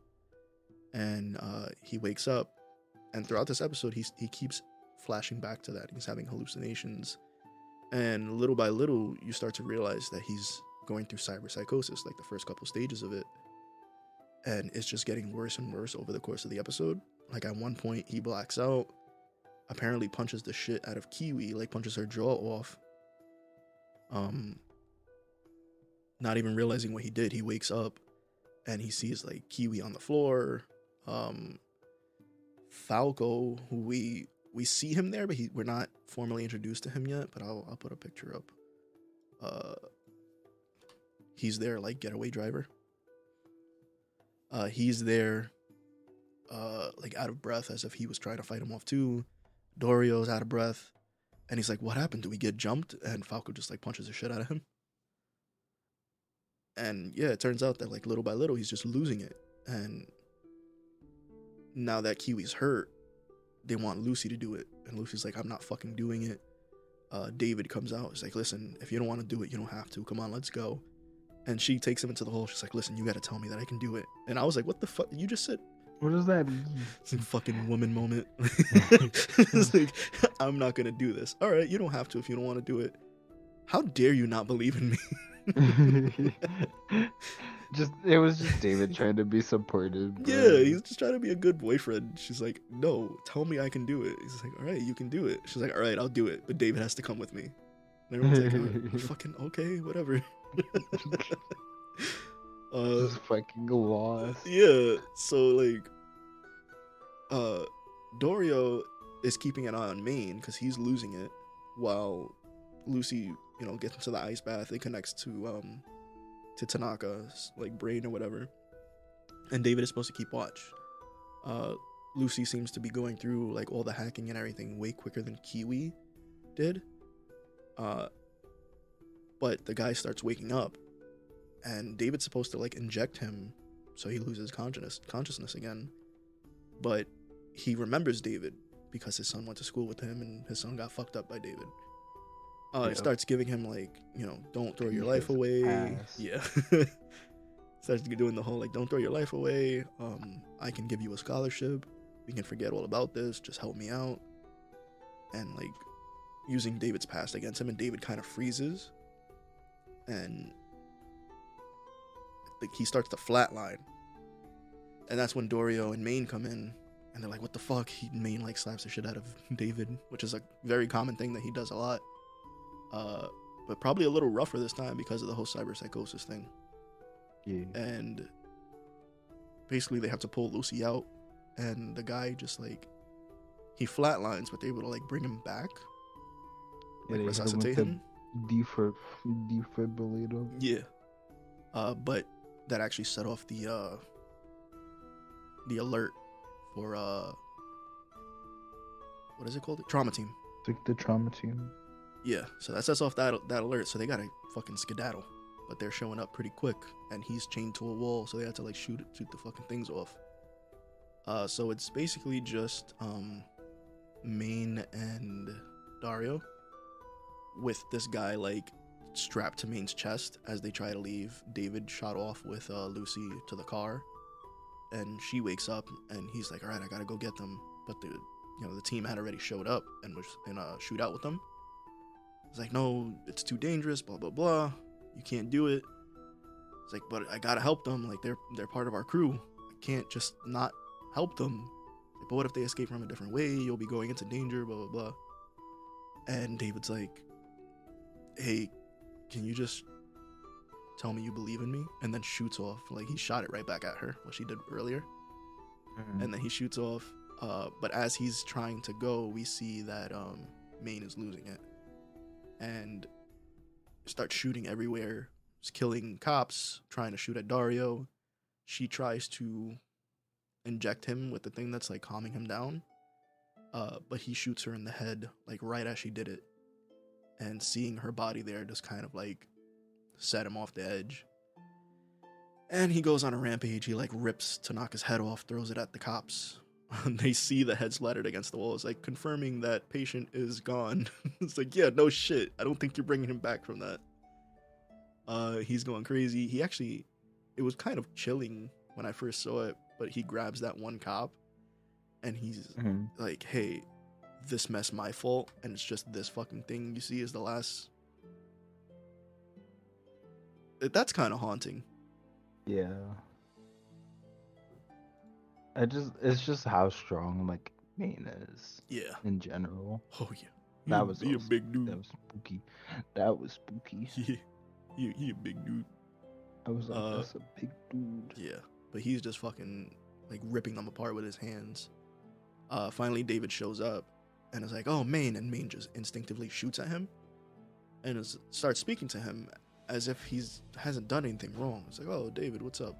and uh, he wakes up. And throughout this episode, he's he keeps flashing back to that. He's having hallucinations, and little by little, you start to realize that he's going through cyber psychosis, like the first couple stages of it. And it's just getting worse and worse over the course of the episode. Like at one point, he blacks out, apparently punches the shit out of Kiwi, like punches her jaw off. Um, not even realizing what he did, he wakes up and he sees like Kiwi on the floor. Um, Falco, who we we see him there, but he we're not formally introduced to him yet. But I'll I'll put a picture up. Uh, he's there like getaway driver. Uh, he's there, uh, like out of breath, as if he was trying to fight him off too. Dorio's out of breath, and he's like, "What happened? Do we get jumped?" And Falco just like punches the shit out of him. And yeah, it turns out that like little by little, he's just losing it. And now that Kiwi's hurt, they want Lucy to do it, and Lucy's like, "I'm not fucking doing it." Uh, David comes out. He's like, "Listen, if you don't want to do it, you don't have to. Come on, let's go." And she takes him into the hole. She's like, "Listen, you got to tell me that I can do it." And I was like, "What the fuck? You just said What does that mean? it's a fucking woman moment. it's like, I'm not gonna do this. All right, you don't have to if you don't want to do it. How dare you not believe in me? just it was just David trying to be supportive. bro. yeah, he's just trying to be a good boyfriend. She's like, no, tell me I can do it. He's like, all right, you can do it. She's like, all right, I'll do it, but David has to come with me. And everyone's like, fucking okay, whatever. Uh, fucking lost. yeah so like uh dorio is keeping an eye on maine because he's losing it while lucy you know gets into the ice bath it connects to um to tanaka's like brain or whatever. And david is supposed to keep watch. Uh lucy seems to be going through like all the hacking and everything way quicker than kiwi did. Uh but the guy starts waking up and David's supposed to like inject him so he loses consciousness consciousness again. But he remembers David because his son went to school with him and his son got fucked up by David. Uh, Yep. It starts giving him like, you know, don't throw your Beat life his away. ass. Yeah. starts doing the whole like, don't throw your life away. Um, I can give you a scholarship. We can forget all about this. Just help me out. And like using David's past against him, and David kind of freezes. And like he starts to flatline. And that's when Dorio and Maine come in and they're like, what the fuck? He Maine like slaps the shit out of David, which is a very common thing that he does a lot. Uh but probably a little rougher this time because of the whole cyber psychosis thing. Yeah. And basically they have to pull Lucy out and the guy just like he flatlines, but they're able to like bring him back. Like they resuscitate him. Defib- defibrillator. Yeah. Uh, but that actually set off the uh the alert for uh what is it called? Trauma team. Like the trauma team. Yeah. So that sets off that that alert. So they gotta fucking skedaddle. But they're showing up pretty quick, and he's chained to a wall, so they had to like shoot shoot the fucking things off. Uh, so it's basically just um, Maine and Dorio with this guy like strapped to Maine's chest as they try to leave. David shot off with uh, Lucy to the car, and she wakes up, and he's like, "All right, I gotta go get them." But the you know the team had already showed up and was in a shootout with them. He's like, "No, it's too dangerous." Blah blah blah. You can't do it. It's like, but I gotta help them. Like they're they're part of our crew. I can't just not help them. Like, but what if they escape from a different way? You'll be going into danger. Blah blah blah. And David's like, "Hey, can you just tell me you believe in me?" And then shoots off. Like he shot it right back at her, what she did earlier. And then he shoots off. Uh, but as he's trying to go, we see that um, Maine is losing it, and starts shooting everywhere. He's killing cops, trying to shoot at Dorio. She tries to inject him with the thing that's like calming him down, uh, but he shoots her in the head like right as she did it, and seeing her body there just kind of like set him off the edge. And he goes on a rampage. He like rips Tanaka's head off, throws it at the cops. they see the head splattered against the wall. It's like confirming that patient is gone. it's like, yeah, no shit. I don't think you're bringing him back from that. Uh, he's going crazy. He actually, it was kind of chilling when I first saw it, but he grabs that one cop, and he's Mhm. like, "Hey, this mess my fault, and it's just this fucking thing you see is the last." That's kind of haunting. Yeah. I just it's just how strong like Maine is Yeah. in general. Oh yeah. That He a- was he a big dude. That was spooky. That was spooky. Yeah. He, he a big dude. I was like, Uh, that's a big dude. Yeah, but he's just fucking like ripping them apart with his hands. Uh, finally, David shows up and is like, "Oh, Maine," and Maine just instinctively shoots at him and is, starts speaking to him as if he's hasn't done anything wrong. It's like, "Oh, David, what's up?"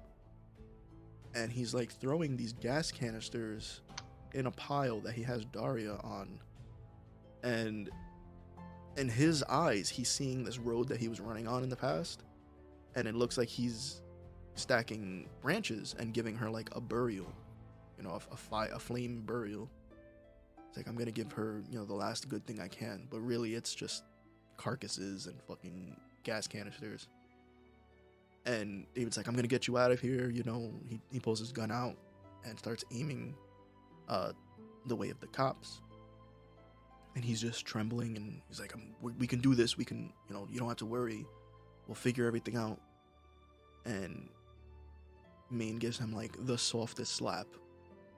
And he's like throwing these gas canisters in a pile that he has Daria on, and in his eyes, he's seeing this road that he was running on in the past, and it looks like he's stacking branches and giving her like a burial, you know, a, a, a flame burial. It's like I'm gonna give her, you know, the last good thing I can, but really it's just carcasses and fucking gas canisters. And David's like, I'm gonna get you out of here, you know. He he pulls his gun out and starts aiming, uh, the way of the cops. And he's just trembling, and he's like, "We can do this. We can, you know. You don't have to worry. We'll figure everything out." And Maine gives him like the softest slap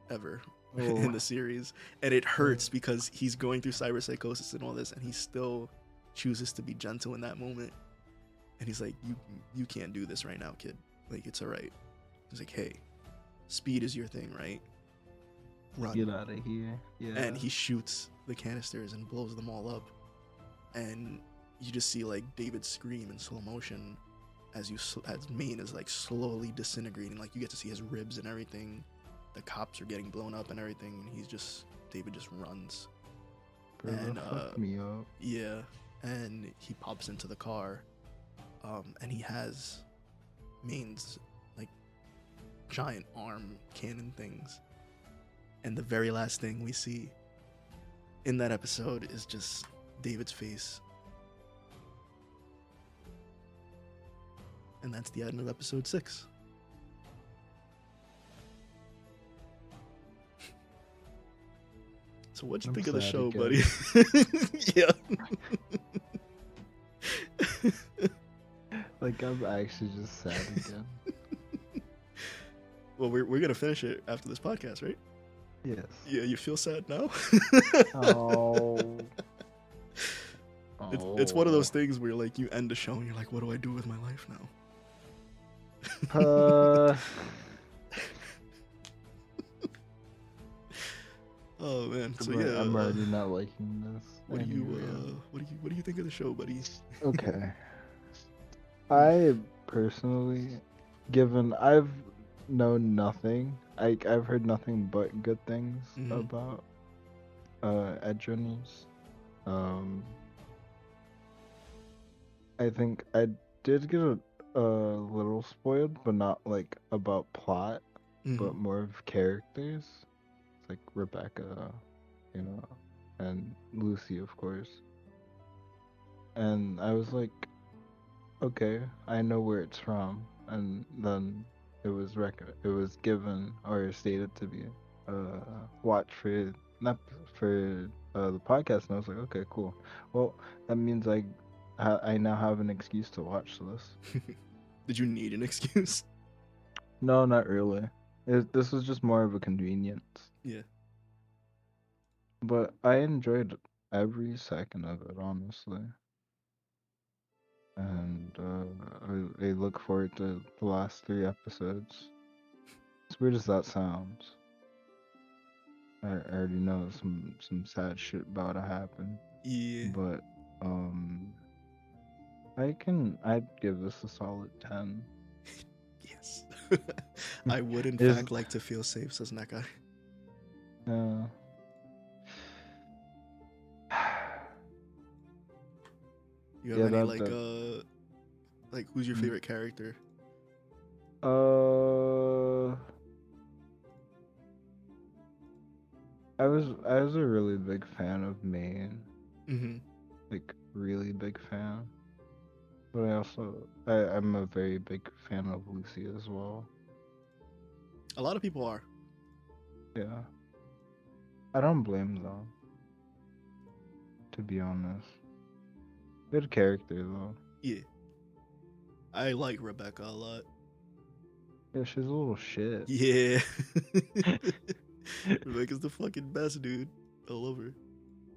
ever Oh. in Oh. the series, and it hurts because he's going through cyberpsychosis and all this, and he still chooses to be gentle in that moment. And he's like, "You you can't do this right now, kid. Like it's all right." He's like, "Hey, speed is your thing, right? Run." Get out of here. Yeah. and he shoots the canisters and blows them all up and you just see like david scream in slow motion as you as Maine is like slowly disintegrating like you get to see his ribs and everything the cops are getting blown up and everything and he's just david just runs. Bro, and, uh, me up. yeah and he pops into the car um and he has Maine's like giant arm cannon things. And the very last thing we see in that episode is just David's face. And that's the end of episode 6 so what'd you I'm think of the show buddy yeah Like I'm actually just sad again. Well, we're, we're gonna finish it after this podcast, right? yes. Yeah, you feel sad now. Oh. it's, it's one of those Oh. things where like you end the show and you're like, what do I do with my life now? Uh, Oh man, so I'm, yeah, I'm uh, already not liking this. what do you uh, what do you what do you think of the show, buddy? Okay. I personally, given I've known nothing, I I've heard nothing but good things Mhm. about uh Edgerunners. Um, I think I did get a, a little spoiled, but not like about plot, but Mhm. more of characters. Like Rebecca, you know, and Lucy, of course. And I was like, okay, I know where it's from. And then it was rec- it was given or stated to be uh watch for not for uh, the podcast, and I was like, okay, cool. Well, that means I I now have an excuse to watch this. Did you need an excuse? No, not really. It, this was just more of a convenience. Yeah. But I enjoyed every second of it, honestly. And uh, I, I look forward to the last three episodes. As weird as that sounds, I, I already know some some sad shit about to happen. Yeah. But um, I can I'd give this a solid ten. Yes. I would in fact like to feel safe, says Nekai. Uh, You have Yeah, any like uh like who's your Mm. favorite character? Uh, I was I was a really big fan of Maine, Mm-hmm. like really big fan. But I also I, I'm a very big fan of Lucy as well. A lot of people are. Yeah. I don't blame them. To be honest. Good character though. Yeah. I like Rebecca a lot. Yeah, she's a little shit. Yeah. Rebecca's the fucking best, dude. I love her.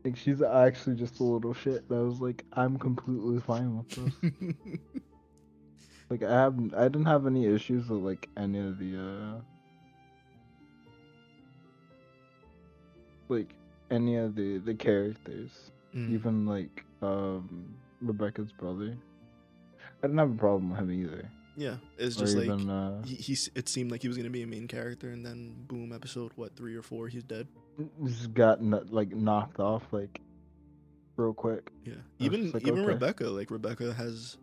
Like she's actually just a little shit. I was like, I'm completely fine with this. like I have I didn't have any issues with like any of the uh like any of the the characters. Mm. Even like um Rebecca's brother. I didn't have a problem with him either. Yeah, it's Or just like even uh he, he's. It seemed like he was gonna be a main character, and then boom, episode what three or four, he's dead. just got like knocked off like real quick. Yeah, even like, even okay. Rebecca, like Rebecca has,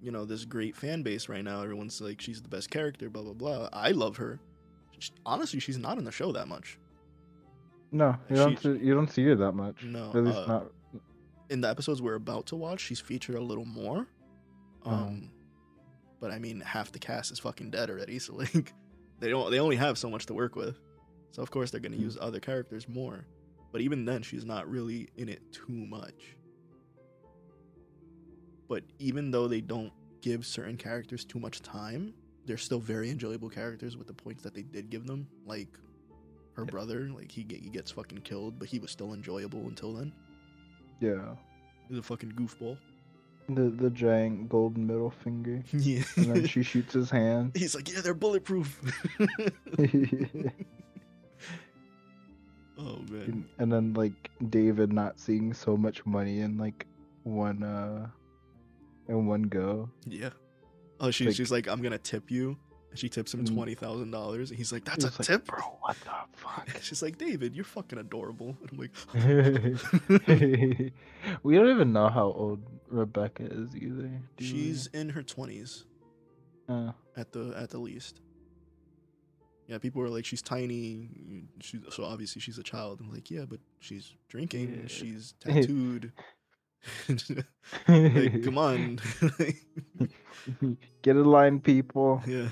you know, this great fan base right now. Everyone's like, she's the best character, blah blah blah. I love her. Sh- Honestly, she's not in the show that much. No, you don't see, you don't see her that much. No, At least uh, not in the episodes we're about to watch, she's featured a little more. Um, Uh-huh. but I mean, half the cast is fucking dead already, so like, they don't they only have so much to work with. So of course they're gonna Hmm. use other characters more. But even then, she's not really in it too much. But even though they don't give certain characters too much time, they're still very enjoyable characters with the points that they did give them. Like her Yeah. brother, like he get, he gets fucking killed, but he was still enjoyable until then. yeah. He's a fucking goofball. The the giant golden middle finger. Yeah. And then she shoots his hand. He's like, yeah, they're bulletproof. oh man. and then like David not seeing so much money in like one uh in one go. Yeah. Oh, she's Like- she's like, I'm gonna tip you, she tips him Mm. twenty thousand dollars, and he's like, that's a like, tip, Bro, what the fuck? She's like, David, you're fucking adorable. And I'm like, we don't even know how old Rebecca is either. do we? she's in her twenties uh, at the at the least. Yeah, people were like, she's tiny. She, so obviously she's a child. I'm like, yeah, but she's drinking. Yeah. She's tattooed. like, come on. get a line, people. yeah.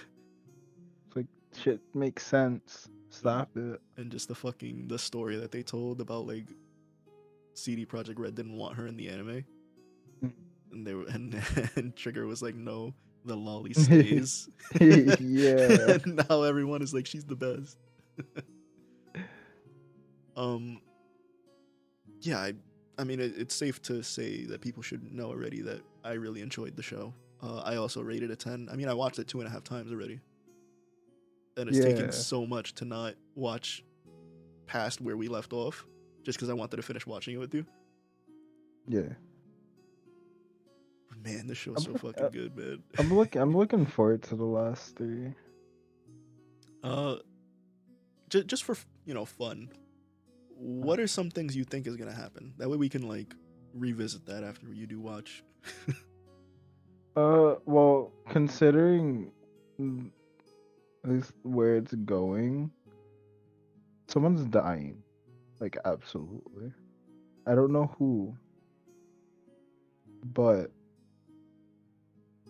Shit makes sense. Stop it. and just the fucking the story that they told about like CD Projekt Red didn't want her in the anime, Mm. and they were and, and Trigger was like, no, the lolly stays. yeah. and now everyone is like, she's the best. um, yeah, I, I mean, it, it's safe to say that people should know already that I really enjoyed the show. Uh, I also rated a ten. I mean, I watched it two and a half times already, and it's Yeah. taken so much to not watch past where we left off, just because I wanted to finish watching it with you. Yeah. Man, this show's I'm so fucking uh, good, man. I'm looking I'm looking forward to the last three. Uh, just just for you know fun, what are some things you think is gonna happen? That way we can like revisit that after you do watch. Uh well, considering at least where it's going, someone's dying. Like absolutely. I don't know who. But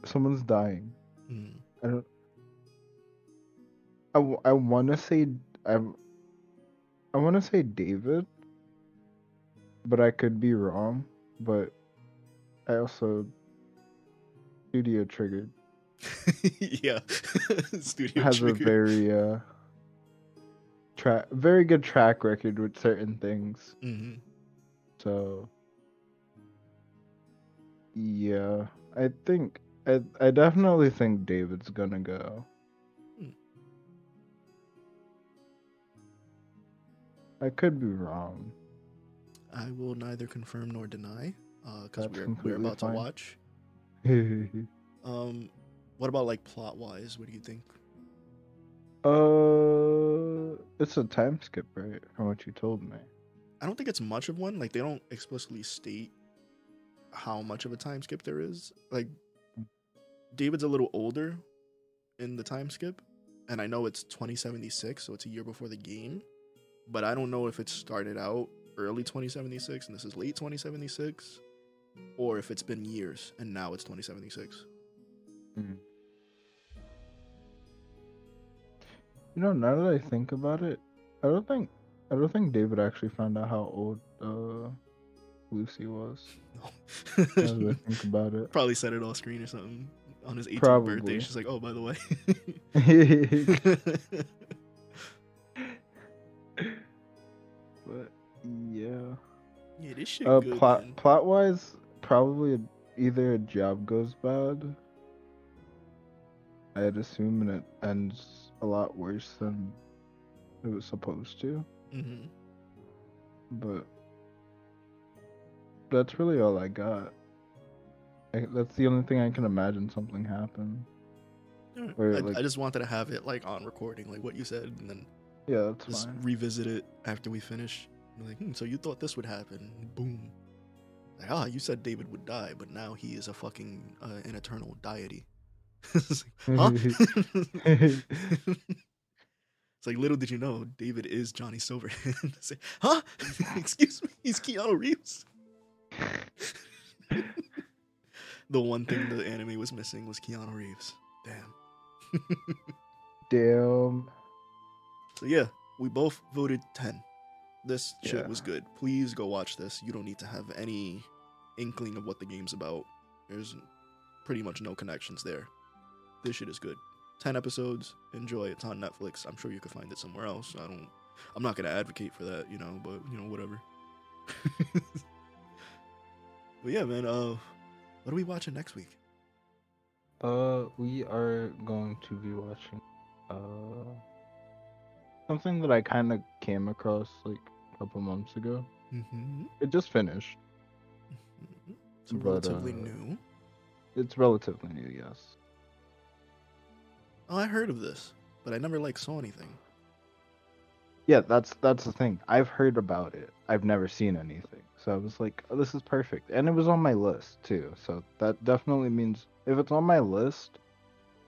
someone's dying. Mm. I don't. I, w- I want to say I'm. I want to say David, but I could be wrong. But I also studio triggered yeah, studio has trigger. a very uh track very good track record with certain things. Mhm. So yeah, I think I I definitely think David's gonna go. Hmm. I could be wrong. I will neither confirm nor deny, because That's we're we're about fine. to watch. uh, Um, what about like plot wise? What do you think? Uh, it's a time skip, right? From what you told me. I don't think it's much of one. Like they don't explicitly state how much of a time skip there is. Like David's a little older in the time skip, and I know it's 2076, so it's a year before the game. But I don't know if it started out early 2076 and this is late 2076, or if it's been years and now it's 2076. Mm. You know, now that I think about it, I don't think I don't think David actually found out how old uh, Lucy was. Now that I think about it. Probably said it off screen or something on his 18th Probably. birthday. She's like, "Oh, by the way." but yeah. yeah, this shit Uh, good. plot man. plot wise, probably either a job goes bad. I'd assume, and it ends a lot worse than it was supposed to. Mhm. But that's really all I got. I, that's the only thing I can imagine something happen. Alright. Or, I, like- I just wanted to have it like on recording, like what you said, and then Yeah, that's just fine. revisit it after we finish. Like, hmm, so you thought this would happen? Boom. Like, ah, you said David would die, but now he is a fucking uh, an eternal deity. It's like, huh? it's like little did you know, David is Johnny Silverhand. It's like, huh? Excuse me, he's Keanu Reeves. the one thing the anime was missing was Keanu Reeves. Damn. Damn. So yeah, we both voted 10. This shit Yeah. was good. Please go watch this. You don't need to have any inkling of what the game's about. There's pretty much no connections there. This shit is good. 10 episodes. Enjoy. It's on Netflix. I'm sure you could find it somewhere else. I don't I'm not going to advocate for that, you know, but you know, whatever. but yeah, man, uh what are we watching next week? Uh, we are going to be watching uh something that I kind of came across like a couple months ago. Mhm. It just finished. It's But, relatively uh, new. It's relatively new, yes. Oh, I heard of this, but I never like saw anything. Yeah, that's that's the thing. I've heard about it. I've never seen anything. So I was like, oh, this is perfect. And it was on my list too. So that definitely means if it's on my list,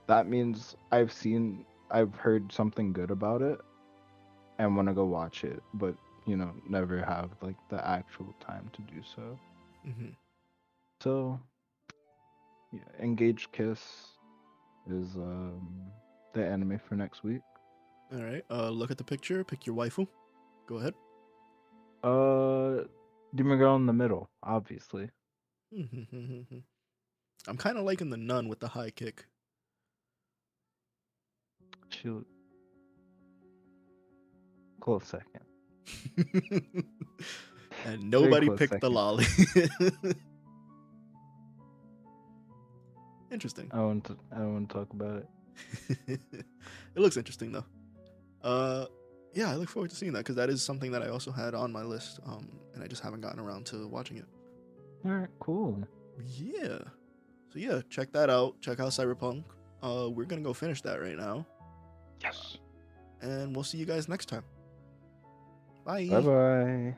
that means I've seen I've heard something good about it and want to go watch it, but you know, never have like the actual time to do so. hmm So yeah, Engaged Kiss is um the anime for next week. All right. Uh, look at the picture. Pick your waifu. Go ahead. Uh Demon Girl in the middle, obviously. I'm kind of liking the nun with the high kick. Shoot. Close second. and nobody picked the lolly. Interesting. I want to I want to talk about it. it looks interesting though. Uh, yeah, I look forward to seeing that because that is something that I also had on my list. Um, and I just haven't gotten around to watching it. Alright, cool. Yeah. So yeah, check that out. Check out Cyberpunk. Uh, we're gonna go finish that right now, Yes. and we'll see you guys next time. Bye. Bye bye.